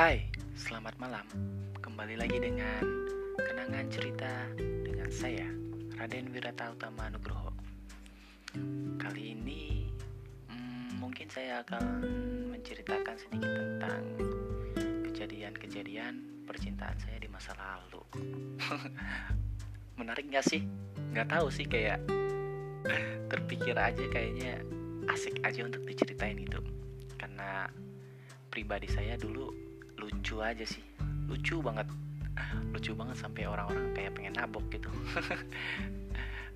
Hai, selamat malam. Kembali lagi dengan kenangan cerita dengan saya, Raden Wirata Utama Nugroho. Kali ini hmm, mungkin saya akan menceritakan sedikit tentang kejadian-kejadian percintaan saya di masa lalu. Menarik gak sih? Gak tahu sih kayak terpikir aja kayaknya asik aja untuk diceritain itu karena pribadi saya dulu lucu aja sih. Lucu banget. Lucu banget sampai orang-orang kayak pengen nabok gitu.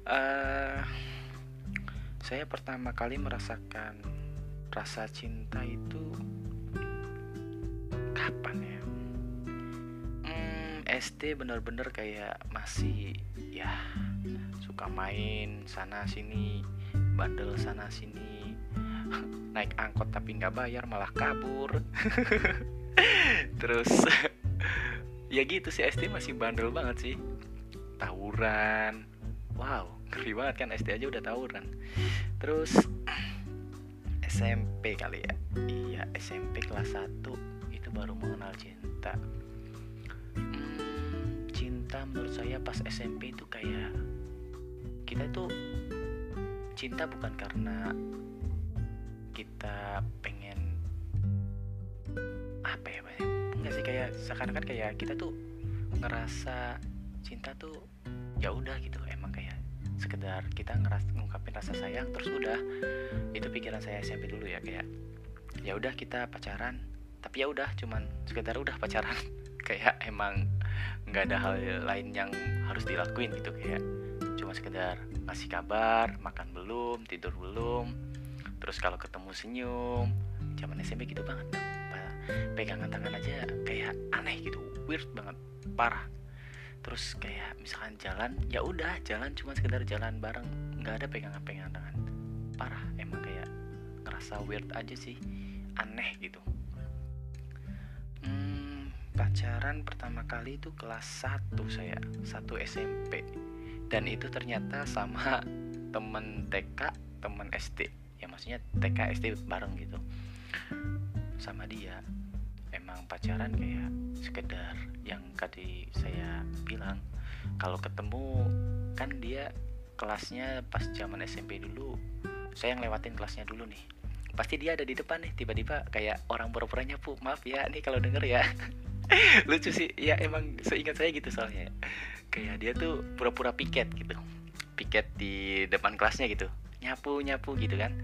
Uh, saya pertama kali merasakan rasa cinta itu kapan ya? Hmm, SD bener-bener kayak masih ya suka main sana sini bandel sana sini naik angkot tapi nggak bayar malah kabur terus ya gitu sih SD masih bandel banget sih. Tawuran. Wow ngeri banget kan SD aja udah tawuran. Terus SMP kali ya. Iya SMP kelas 1 itu baru mengenal cinta. Hmm, cinta menurut saya pas SMP itu kayak kita tuh cinta bukan karena kita pengen apa ya banyak enggak sih kayak seakan-akan kayak kita tuh ngerasa cinta tuh ya udah gitu emang kayak sekedar kita ngeras ngungkapin rasa sayang terus udah itu pikiran saya SMP dulu ya kayak ya udah kita pacaran tapi ya udah cuman sekedar udah pacaran. Kayak emang nggak ada hal lain yang harus dilakuin gitu kayak cuma sekedar ngasih kabar makan belum tidur belum terus kalau ketemu senyum zaman SMP gitu banget pegangan tangan aja kayak aneh gitu weird banget parah. Terus kayak misalkan jalan ya udah jalan cuma sekedar jalan bareng nggak ada pegangan pegangan tangan. Parah emang kayak ngerasa weird aja sih aneh gitu. Hmm, pacaran pertama kali itu kelas 1 saya satu SMP dan itu ternyata sama temen TK temen SD ya maksudnya TK SD bareng gitu sama dia emang pacaran kayak sekedar yang tadi saya bilang. Kalau ketemu kan dia kelasnya pas zaman SMP dulu saya yang lewatin kelasnya dulu nih. Pasti dia ada di depan nih tiba-tiba kayak orang pura-pura nyapu. Maaf ya nih kalau denger ya. Lucu sih ya emang seingat saya gitu soalnya. Kayak dia tuh pura-pura piket gitu piket di depan kelasnya gitu. Nyapu nyapu gitu kan.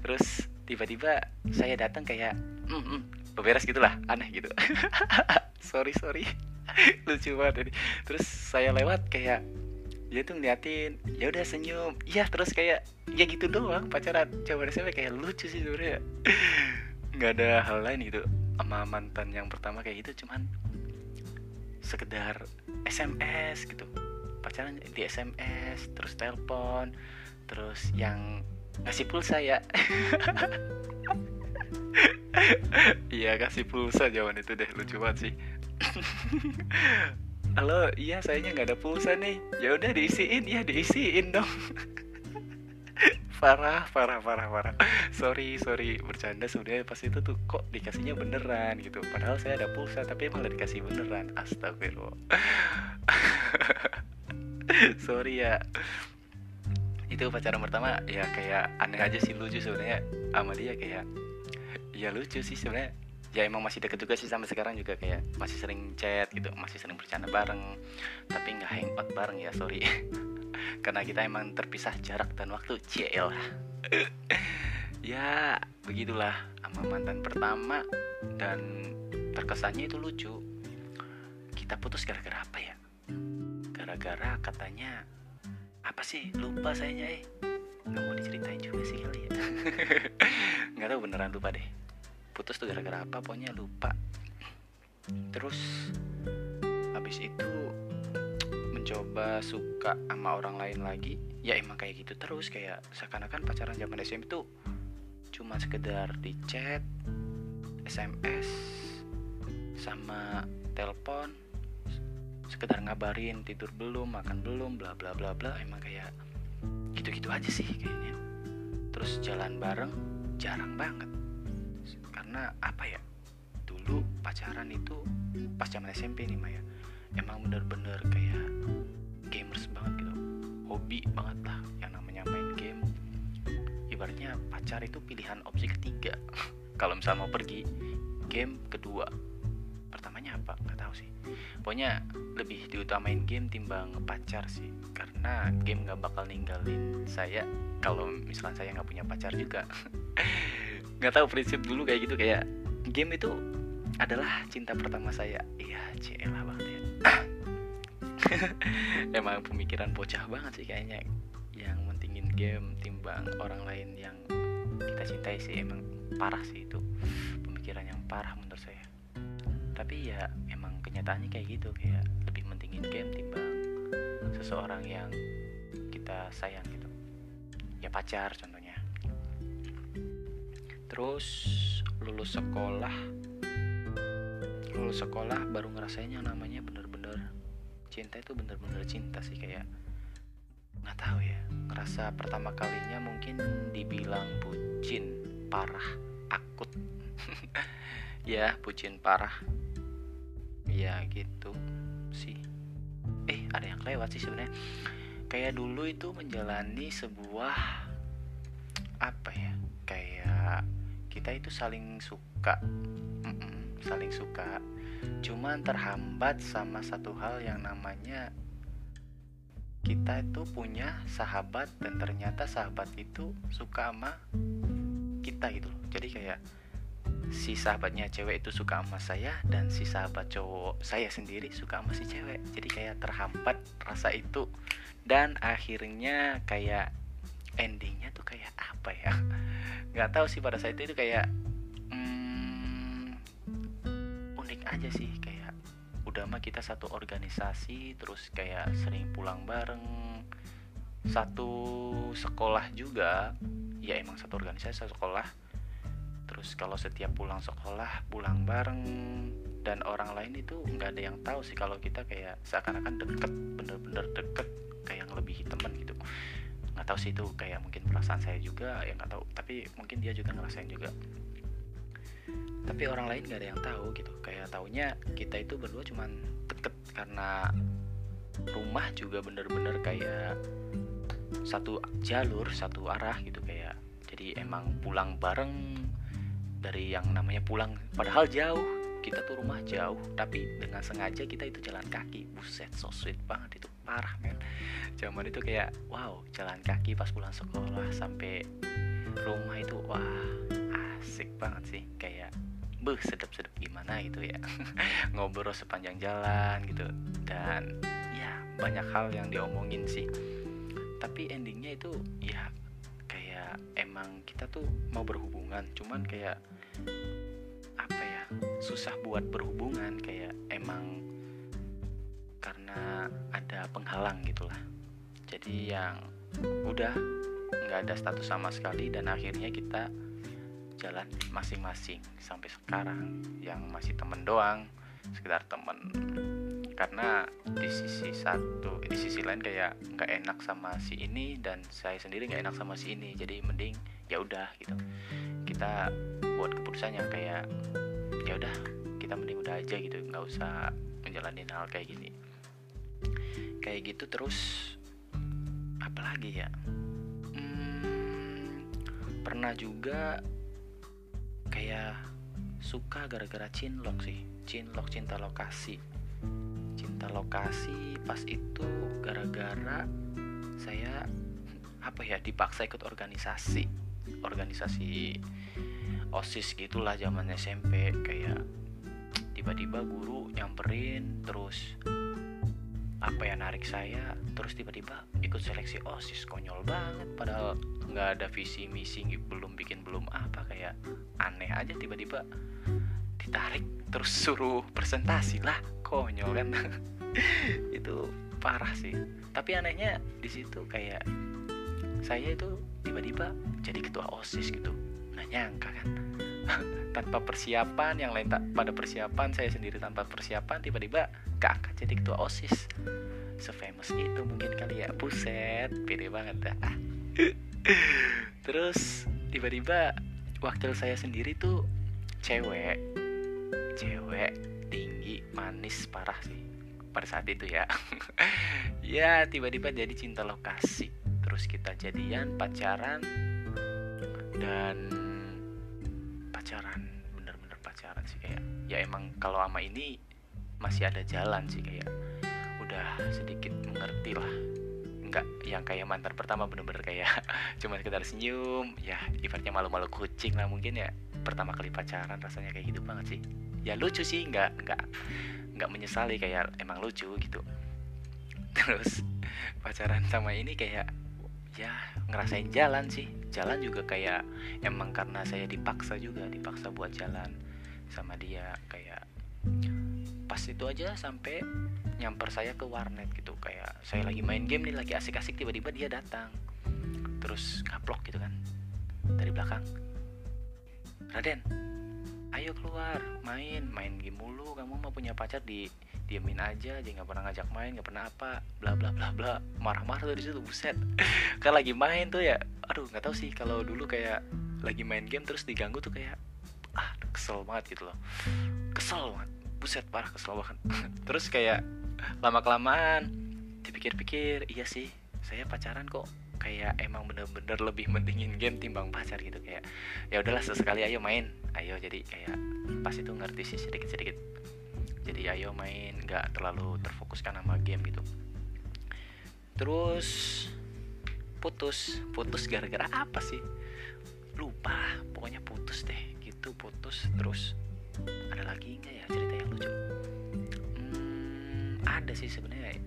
Terus tiba-tiba saya datang kayak mm, beberes gitulah aneh gitu. Sorry sorry. Lucu banget ini. Terus saya lewat kayak dia tuh ngeliatin ya udah senyum. Iya terus kayak ya gitu doang pacaran. Coba saya kayak lucu sih sebenarnya. Nggak ada hal lain gitu. Sama mantan yang pertama kayak gitu cuman sekedar SMS gitu. Pacaran di SMS terus telepon terus yang ngasih pulsa ya iya kasih pulsa zaman itu deh lucu banget sih. Halo iya sayanya nggak ada pulsa nih. Ya udah diisiin ya diisiin dong. Parah parah parah parah. Sorry sorry bercanda sebenarnya pas itu tuh kok dikasihnya beneran gitu. Padahal saya ada pulsa tapi malah dikasih beneran. Astagfirullah. Sorry ya. Itu pacaran pertama ya kayak aneh aja sih lucu sebenarnya. Sama dia kayak ya lucu sih sebenarnya. Ya emang masih deket juga sih sampai sekarang juga. Kayak masih sering chat gitu masih sering bercanda bareng. Tapi nggak hangout bareng ya sorry. Karena kita emang terpisah jarak dan waktu CL ya begitulah sama mantan pertama. Dan terkesannya itu lucu. Kita putus gara-gara apa ya? Gara-gara katanya apa sih? Lupa sayanya eh. Nggak mau diceritain juga sih kali ya. Nggak tahu beneran lupa deh putus tuh gara-gara apa pokoknya lupa. Terus habis itu mencoba suka sama orang lain lagi. Ya emang kayak gitu terus kayak seakan-akan pacaran zaman SMP tuh cuma sekedar di chat SMS sama telepon sekedar ngabarin tidur belum makan belum bla bla bla bla emang kayak gitu-gitu aja sih kayaknya. Terus jalan bareng jarang banget karena apa ya? Dulu pacaran itu pas zaman SMP nih Maya emang bener-bener kayak gamers banget gitu. Hobi banget lah yang namanya main game. Ibaratnya pacar itu pilihan opsi ketiga. Kalau misalnya mau pergi game kedua. Pertamanya apa? Nggak tahu sih. Pokoknya lebih diutamain game timbang pacar sih. Karena game nggak bakal ninggalin saya kalau misalnya saya nggak punya pacar juga nggak tahu prinsip dulu kayak gitu kayak game itu adalah cinta pertama saya. Iya celah banget ya. Emang pemikiran bocah banget sih kayaknya. Yang mentingin game timbang orang lain yang kita cintai sih emang parah sih itu. Pemikiran yang parah menurut saya. Tapi ya emang kenyataannya kayak gitu kayak lebih mentingin game timbang seseorang yang kita sayang gitu. Ya pacar contohnya terus lulus sekolah. Lulus sekolah baru ngerasain yang namanya bener-bener cinta itu bener-bener cinta sih kayak nggak tahu ya. Ngerasa pertama kalinya mungkin dibilang bucin parah akut. Ya bucin parah. Ya gitu sih. Eh ada yang lewat sih sebenarnya. Kayak dulu itu menjalani sebuah apa ya kayak kita itu saling suka. Mm-mm, saling suka. Cuman terhambat sama satu hal yang namanya kita itu punya sahabat dan ternyata sahabat itu suka sama kita gitu jadi kayak si sahabatnya cewek itu suka sama saya dan si sahabat cowok saya sendiri suka sama si cewek. Jadi kayak terhambat rasa itu. Dan akhirnya kayak endingnya tuh kayak apa ya? Nggak tahu sih pada saat itu itu kayak hmm, unik aja sih kayak udah mah kita satu organisasi terus kayak sering pulang bareng. Satu sekolah juga ya emang satu organisasi satu sekolah. Terus kalau setiap pulang sekolah pulang bareng dan orang lain itu nggak ada yang tahu sih kalau kita kayak seakan-akan deket bener-bener deket kayak lebih temen gitu nggak tahu sih itu kayak mungkin perasaan saya juga yang nggak tahu. Tapi mungkin dia juga ngerasain juga. Tapi orang lain nggak ada yang tahu gitu. Kayak taunya kita itu berdua cuman deket karena rumah juga bener-bener kayak satu jalur satu arah gitu kayak. Jadi emang pulang bareng dari yang namanya pulang padahal jauh kita tuh rumah jauh tapi dengan sengaja kita itu jalan kaki. Buset so sweet banget itu. Parah men. Zaman itu kayak wow jalan kaki pas pulang sekolah sampai rumah itu wah asik banget sih. Kayak beh sedap-sedap gimana gitu ya. Ngobrol sepanjang jalan gitu. Dan ya banyak hal yang diomongin sih. Tapi endingnya itu ya kayak emang kita tuh mau berhubungan. Cuman kayak apa susah buat berhubungan kayak emang karena ada penghalang gitulah. Jadi yang udah nggak ada status sama sekali dan akhirnya kita jalan masing-masing sampai sekarang yang masih temen doang sekedar temen. Karena di sisi satu di sisi lain kayak nggak enak sama si ini dan saya sendiri nggak enak sama si ini. Jadi mending ya udah gitu. Kita buat keputusan yang kayak ya udah kita mending udah aja gitu nggak usah menjalani hal kayak gini. Kayak gitu terus apalagi ya? Hmm, pernah juga kayak suka gara-gara cinlok sih cinlok cinta lokasi. Cinta lokasi pas itu gara-gara saya apa ya dipaksa ikut organisasi organisasi osis gitulah zaman SMP kayak tiba-tiba guru nyamperin terus apa ya narik saya terus tiba-tiba ikut seleksi osis konyol banget. Padahal nggak ada visi misi belum bikin belum apa kayak aneh aja tiba-tiba ditarik terus suruh presentasi lah konyol kan. Itu parah sih. Tapi anehnya di situ kayak saya itu tiba-tiba jadi ketua osis gitu. Nggak nyangka kan tanpa persiapan yang lain tak pada persiapan saya sendiri tanpa persiapan tiba-tiba keangkat jadi ketua osis. Sefamous itu mungkin kali ya. Buset pede banget dah terus tiba-tiba wakil saya sendiri tuh cewek. Cewek tinggi manis parah sih. Pada saat itu ya. Ya tiba-tiba jadi cinta lokasi. Terus kita jadian pacaran. Dan pacaran bener-bener pacaran sih kayak ya emang kalau ama ini masih ada jalan sih kayak udah sedikit mengerti lah. Nggak yang kayak mantan pertama bener-bener kayak cuma sekedar senyum ya ibaratnya malu-malu kucing lah mungkin ya. Pertama kali pacaran rasanya kayak gitu banget sih. Ya lucu sih nggak nggak nggak menyesali kayak emang lucu gitu. Terus pacaran sama ini kayak ya ngerasain jalan sih. Jalan juga kayak emang karena saya dipaksa juga dipaksa buat jalan sama dia. Kayak pas itu aja sampai nyamper saya ke warnet gitu. Kayak saya lagi main game nih lagi asik-asik tiba-tiba dia datang. Terus ngaplok gitu kan dari belakang. Raden ayo keluar main main game mulu. Kamu mau punya pacar di diemin aja dia nggak pernah ngajak main nggak pernah apa bla bla bla bla. Marah-marah tuh di situ buset. Kan lagi main tuh ya aduh nggak tahu sih kalau dulu kayak lagi main game terus diganggu tuh kayak ah kesel banget gitu loh. Kesel banget buset parah kesel banget. Terus kayak lama kelamaan dipikir-pikir iya sih saya pacaran kok kayak emang bener-bener lebih mendingin game timbang pacar gitu. Kayak ya udahlah sesekali ayo main. Ayo jadi kayak pas itu ngerti sih sedikit-sedikit jadi ayo main nggak terlalu terfokuskan sama game gitu. Terus putus. Putus gara-gara apa sih? Lupa pokoknya putus deh. Gitu putus. Terus ada lagi nggak ya cerita yang lucu? Hmm, ada sih sebenarnya.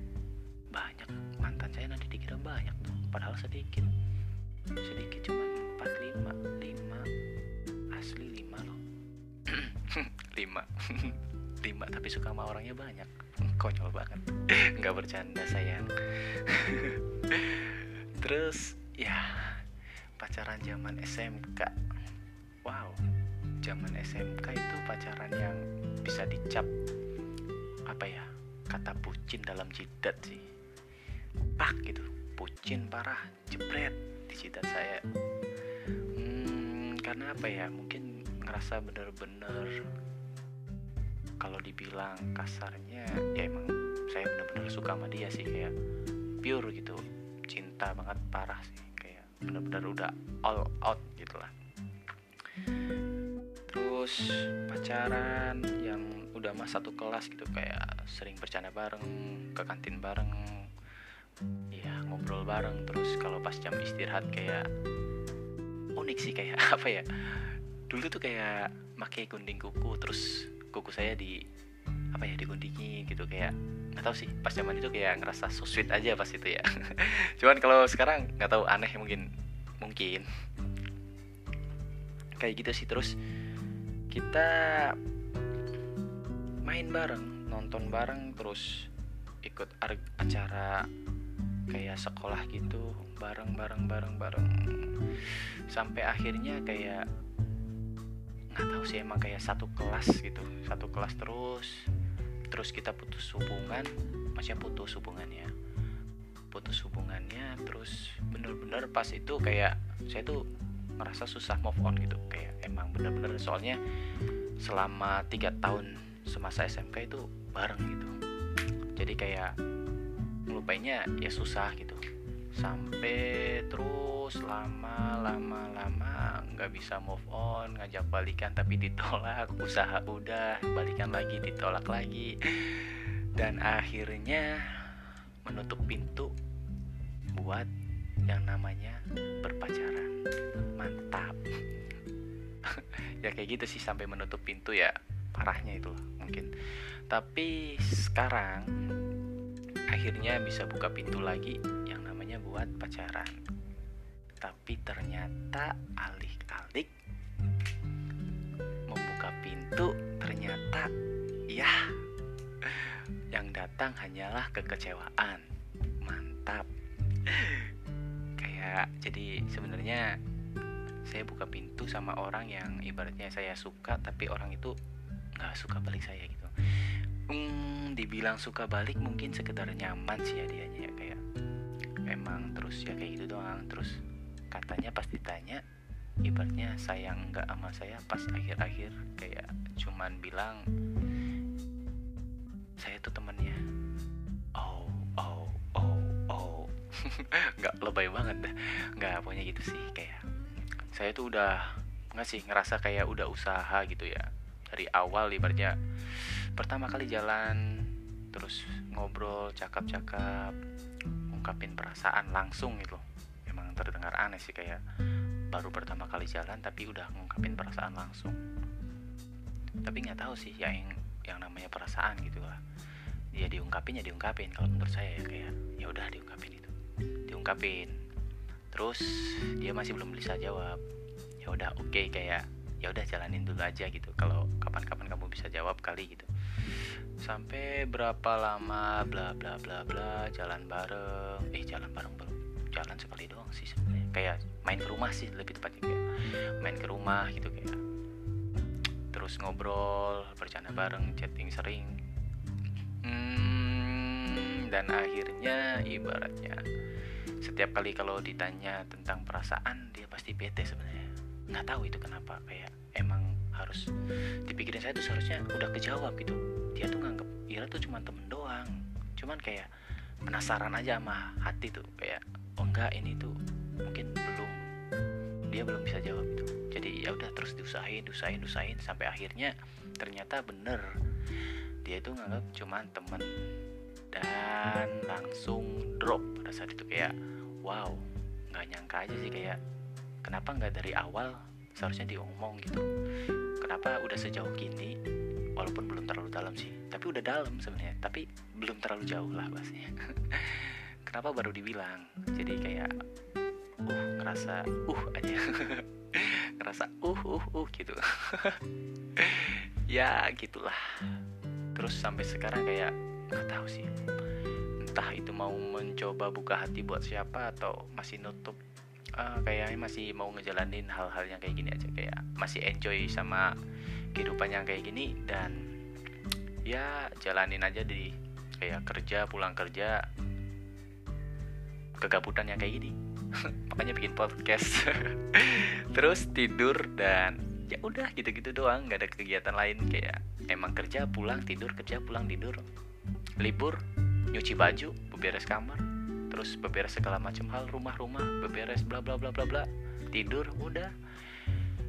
Banyak. Mantan saya nanti dikira banyak tuh. Padahal sedikit. Sedikit cuma empat lima lima. Asli lima loh. Lima lima tapi suka sama orangnya banyak. Konyol banget. Nggak bercanda sayang. Terus ya pacaran zaman SMK wow zaman SMK itu pacaran yang bisa dicap apa ya kata pucin dalam jidat sih. Pak gitu. Pucin parah jebret di jidat saya. Hmm, karena apa ya mungkin ngerasa bener-bener kalau dibilang kasarnya ya emang saya bener-bener suka sama dia sih kayak pure gitu. Cinta banget parah sih. Kayak bener-bener udah all out gitu lah. Terus pacaran yang udah mas satu kelas gitu kayak sering bercanda bareng ke kantin bareng ya ngobrol bareng. Terus kalau pas jam istirahat kayak unik sih kayak apa ya dulu tuh kayak pakai gunting kuku terus kuku saya di apa ya digundingi gitu kayak nggak tahu sih pas zaman itu kayak ngerasa so sweet aja pas itu ya. Cuman kalau sekarang nggak tahu aneh mungkin mungkin. Kayak gitu sih terus kita main bareng nonton bareng terus ikut acara kayak sekolah gitu bareng bareng bareng bareng. Sampai akhirnya kayak nggak tahu sih emang kayak satu kelas gitu. Satu kelas terus terus kita putus hubungan maksudnya putus hubungannya. Putus hubungannya terus bener-bener pas itu kayak saya tuh merasa susah move on gitu. Kayak emang bener-bener soalnya selama tiga tahun semasa SMK itu bareng gitu. Jadi kayak ngelupainnya ya susah gitu. Sampai terus lama lama lama nggak bisa move on ngajak balikan tapi ditolak usaha udah balikan lagi ditolak lagi. Dan akhirnya menutup pintu buat yang namanya berpacaran. Mantap. Ya kayak gitu sih sampai menutup pintu ya parahnya itu mungkin. Tapi sekarang akhirnya bisa buka pintu lagi yang namanya buat pacaran tapi ternyata alik-alik membuka pintu ternyata ya yang datang hanyalah kekecewaan. Mantap. Kayak jadi sebenarnya saya buka pintu sama orang yang ibaratnya saya suka tapi orang itu nggak suka balik saya gitu. Hmm, dibilang suka balik mungkin sekedar nyaman sih ya dianya ya kayak emang terus ya kayak gitu doang terus katanya pas ditanya ibaratnya sayang nggak sama saya pas akhir-akhir kayak cuman bilang saya tuh temennya. Oh oh oh oh. Nggak lebay banget dah. Nggak pokoknya gitu sih kayak saya tuh udah nggak sih ngerasa kayak udah usaha gitu ya. Dari awal ibaratnya pertama kali jalan terus ngobrol cakap-cakap ungkapin perasaan langsung gitu terdengar aneh sih kayak baru pertama kali jalan tapi udah ngungkapin perasaan langsung. Tapi nggak tahu sih yang yang namanya perasaan gitu lah. Ya diungkapin ya diungkapin. Kalau menurut saya ya kayak ya udah diungkapin itu. Diungkapin. Terus dia masih belum bisa jawab. Ya udah oke okay, kayak ya udah jalanin dulu aja gitu. Kalau kapan-kapan kamu bisa jawab kali gitu. Sampai berapa lama bla bla bla bla jalan bareng. Eh jalan bareng jalan sekali doang sih sebenarnya. Kayak main ke rumah sih lebih tepatnya kayak main ke rumah gitu kayak. Terus ngobrol bercanda bareng chatting sering. Hmm, dan akhirnya ibaratnya setiap kali kalau ditanya tentang perasaan dia pasti bete sebenarnya. Nggak tahu itu kenapa kayak emang harus dipikirin saya tuh seharusnya udah kejawab gitu. Dia tuh nganggep Ira tuh cuma temen doang. Cuman kayak penasaran aja sama hati tuh kayak oh enggak ini tuh mungkin belum dia belum bisa jawab itu jadi ya udah terus diusahain diusahain diusahain sampai akhirnya ternyata bener. Dia itu nganggap cuma temen dan langsung drop pada saat itu kayak wow nggak nyangka aja sih kayak kenapa nggak dari awal seharusnya diomong gitu? Kenapa udah sejauh gini? Walaupun belum terlalu dalam sih tapi udah dalam sebenarnya tapi belum terlalu jauh lah bahasnya kenapa baru dibilang? Jadi kayak uh ngerasa uh aja. Ngerasa uh uh uh gitu. Ya gitulah. Terus sampai sekarang kayak nggak tahu sih. Entah itu mau mencoba buka hati buat siapa atau masih nutup uh, kayaknya masih mau ngejalanin hal-hal yang kayak gini aja. Kayak masih enjoy sama kehidupan yang kayak gini dan ya jalanin aja di kayak kerja pulang kerja kegabutan yang kayak gini. Makanya bikin podcast. Terus tidur dan ya udah gitu-gitu doang nggak ada kegiatan lain. Kayak emang kerja pulang tidur kerja pulang tidur. Libur nyuci baju beberes kamar terus beberes segala macam hal rumah-rumah beberes bla bla bla bla bla. Tidur udah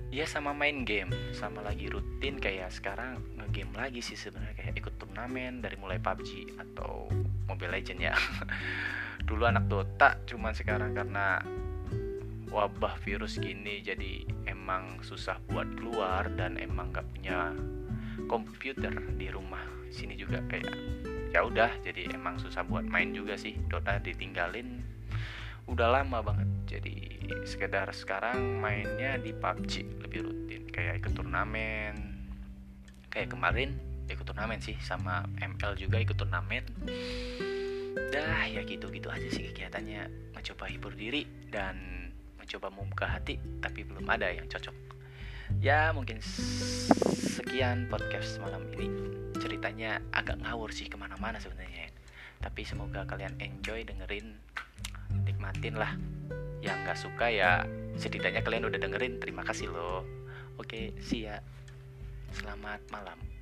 ya sama main game. Sama lagi rutin kayak sekarang ngegame lagi sih sebenarnya. Kayak ikut turnamen dari mulai PUBG atau Mobile Legend ya. Dulu anak Dota cuman sekarang karena wabah virus gini jadi emang susah buat keluar dan emang gak punya komputer di rumah sini juga. Kayak ya udah jadi emang susah buat main juga sih. Dota ditinggalin udah lama banget jadi sekedar sekarang mainnya di PUBG lebih rutin. Kayak ikut turnamen. Kayak kemarin ikut turnamen sih sama ML juga ikut turnamen. Dah ya gitu-gitu aja sih kegiatannya. Mencoba hibur diri dan mencoba membuka hati tapi belum ada yang cocok. Ya mungkin sekian podcast malam ini. Ceritanya agak ngawur sih ke mana-mana sebenarnya. Tapi semoga kalian enjoy dengerin nikmatin lah yang nggak suka ya setidaknya kalian udah dengerin. Terima kasih loh. Oke see ya. Selamat malam